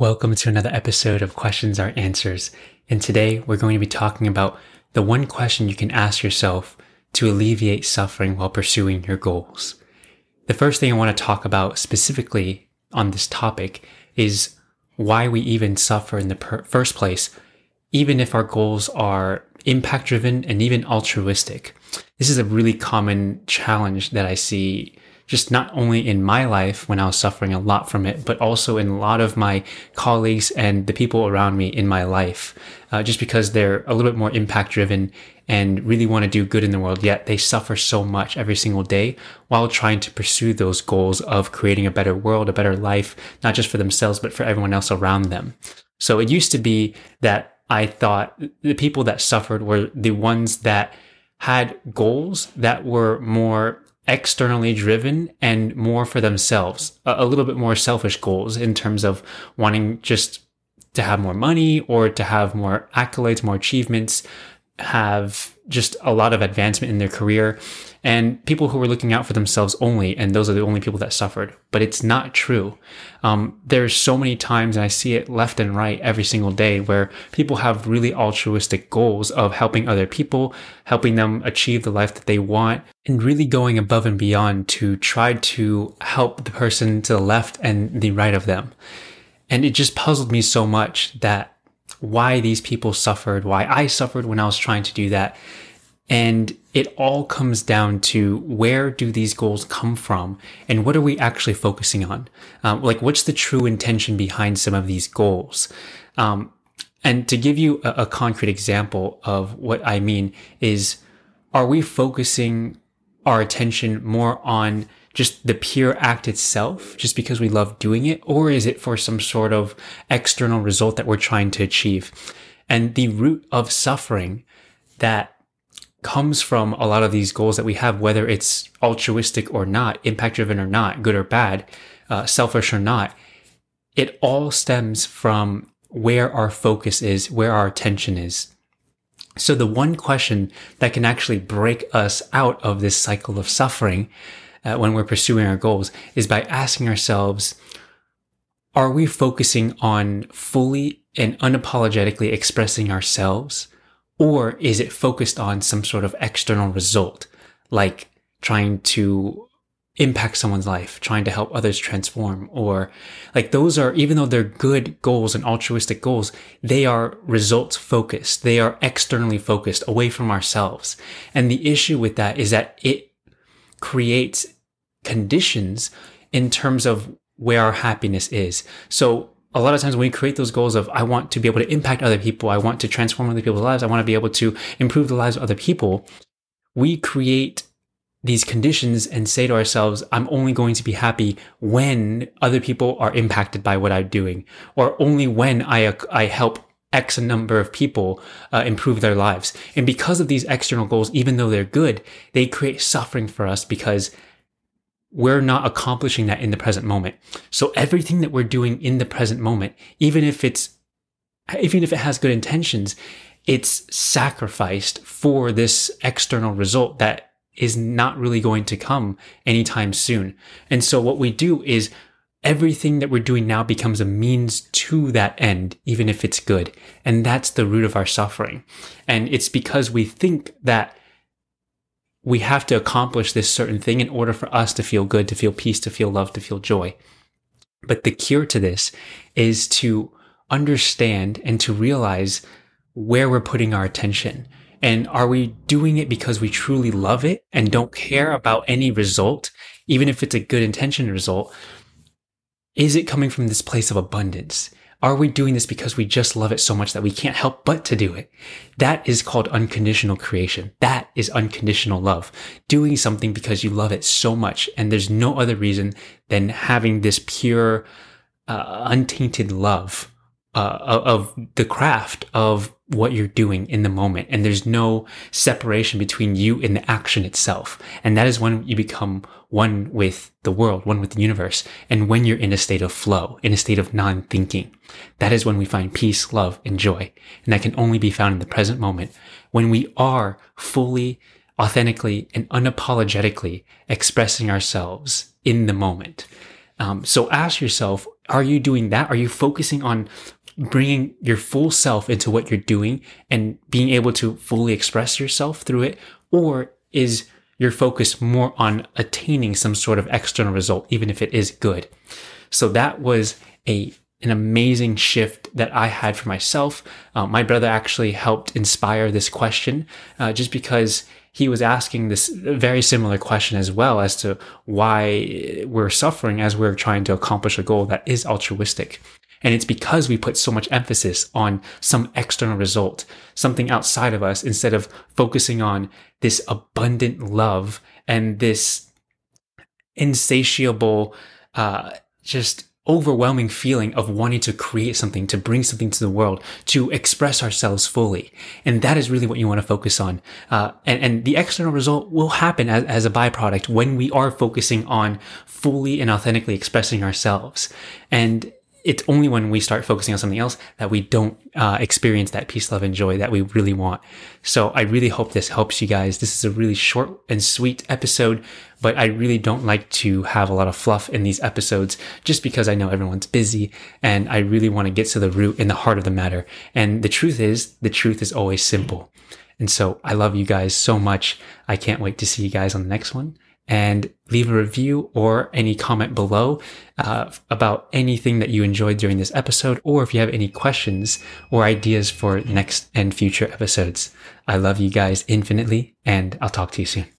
Welcome to another episode of Questions Are Answers. And today we're going to be talking about the one question you can ask yourself to alleviate suffering while pursuing your goals. The first thing I want to talk about specifically on this topic is why we even suffer in the per- first place, even if our goals are impact driven and even altruistic. This is a really common challenge that I see just not only in my life when I was suffering a lot from it, but also in a lot of my colleagues and the people around me in my life, uh, just because they're a little bit more impact driven and really want to do good in the world, yet they suffer so much every single day while trying to pursue those goals of creating a better world, a better life, not just for themselves, but for everyone else around them. So it used to be that I thought the people that suffered were the ones that had goals that were more externally driven and more for themselves, a, little bit more selfish goals in terms of wanting just to have more money or to have more accolades, more achievements, have just a lot of advancement in their career and people who were looking out for themselves only. And those are the only people that suffered, but it's not true. Um, there's so many times and I see it left and right every single day where people have really altruistic goals of helping other people, helping them achieve the life that they want and really going above and beyond to try to help the person to the left and the right of them. And it just puzzled me so much that why these people suffered, why I suffered when I was trying to do that. And it all comes down to where do these goals come from and what are we actually focusing on? Um, like, what's the true intention behind some of these goals? Um, and to give you a, a concrete example of what I mean is, are we focusing our attention more on just the pure act itself, just because we love doing it? Or is it for some sort of external result that we're trying to achieve? And the root of suffering that comes from a lot of these goals that we have, whether it's altruistic or not, impact driven or not, good or bad, uh, selfish or not, it all stems from where our focus is, where our attention is. So the one question that can actually break us out of this cycle of suffering uh, when we're pursuing our goals is by asking ourselves, are we focusing on fully and unapologetically expressing ourselves? Or is it focused on some sort of external result, like trying to impact someone's life, trying to help others transform, or like those are, even though they're good goals and altruistic goals, they are results focused. They are externally focused away from ourselves. And the issue with that is that it creates conditions in terms of where our happiness is. So a lot of times when we create those goals of, I want to be able to impact other people. I want to transform other people's lives. I want to be able to improve the lives of other people. We create these conditions and say to ourselves, I'm only going to be happy when other people are impacted by what I'm doing, or only when I, I help X number of people uh, improve their lives. And because of these external goals, even though they're good, they create suffering for us because we're not accomplishing that in the present moment. So everything that we're doing in the present moment, even if it's, even if it has good intentions, it's sacrificed for this external result that is not really going to come anytime soon. And so what we do is everything that we're doing now becomes a means to that end, even if it's good. And that's the root of our suffering. And it's because we think that we have to accomplish this certain thing in order for us to feel good, to feel peace, to feel love, to feel joy. But the cure to this is to understand and to realize where we're putting our attention. And are we doing it because we truly love it and don't care about any result, even if it's a good intention result? Is it coming from this place of abundance? Are we doing this because we just love it so much that we can't help but to do it? That is called unconditional creation. That is unconditional love. Doing something because you love it so much. And there's no other reason than having this pure, uh, untainted love uh, of the craft of what you're doing in the moment. And there's no separation between you and the action itself. And that is when you become one with the world, one with the universe. And when you're in a state of flow, in a state of non-thinking, that is when we find peace, love, and joy. And that can only be found in the present moment when we are fully, authentically, and unapologetically expressing ourselves in the moment. Um, so ask yourself, are you doing that? Are you focusing on bringing your full self into what you're doing and being able to fully express yourself through it? Or is your focus more on attaining some sort of external result, even if it is good? So that was a an amazing shift that I had for myself. Uh, my brother actually helped inspire this question, uh, just because he was asking this very similar question as well as to why we're suffering as we're trying to accomplish a goal that is altruistic. And it's because we put so much emphasis on some external result, something outside of us, instead of focusing on this abundant love and this insatiable, uh, just overwhelming feeling of wanting to create something, to bring something to the world, to express ourselves fully. And that is really what you want to focus on. Uh, and, and, the external result will happen as, as a byproduct when we are focusing on fully and authentically expressing ourselves. And it's only when we start focusing on something else that we don't uh, experience that peace, love, and joy that we really want. So I really hope this helps you guys. This is a really short and sweet episode, but I really don't like to have a lot of fluff in these episodes just because I know everyone's busy and I really want to get to the root and the heart of the matter. And the truth is, the truth is always simple. And so I love you guys so much. I can't wait to see you guys on the next one and leave a review or any comment below uh, about anything that you enjoyed during this episode, or if you have any questions or ideas for next and future episodes. I love you guys infinitely, and I'll talk to you soon.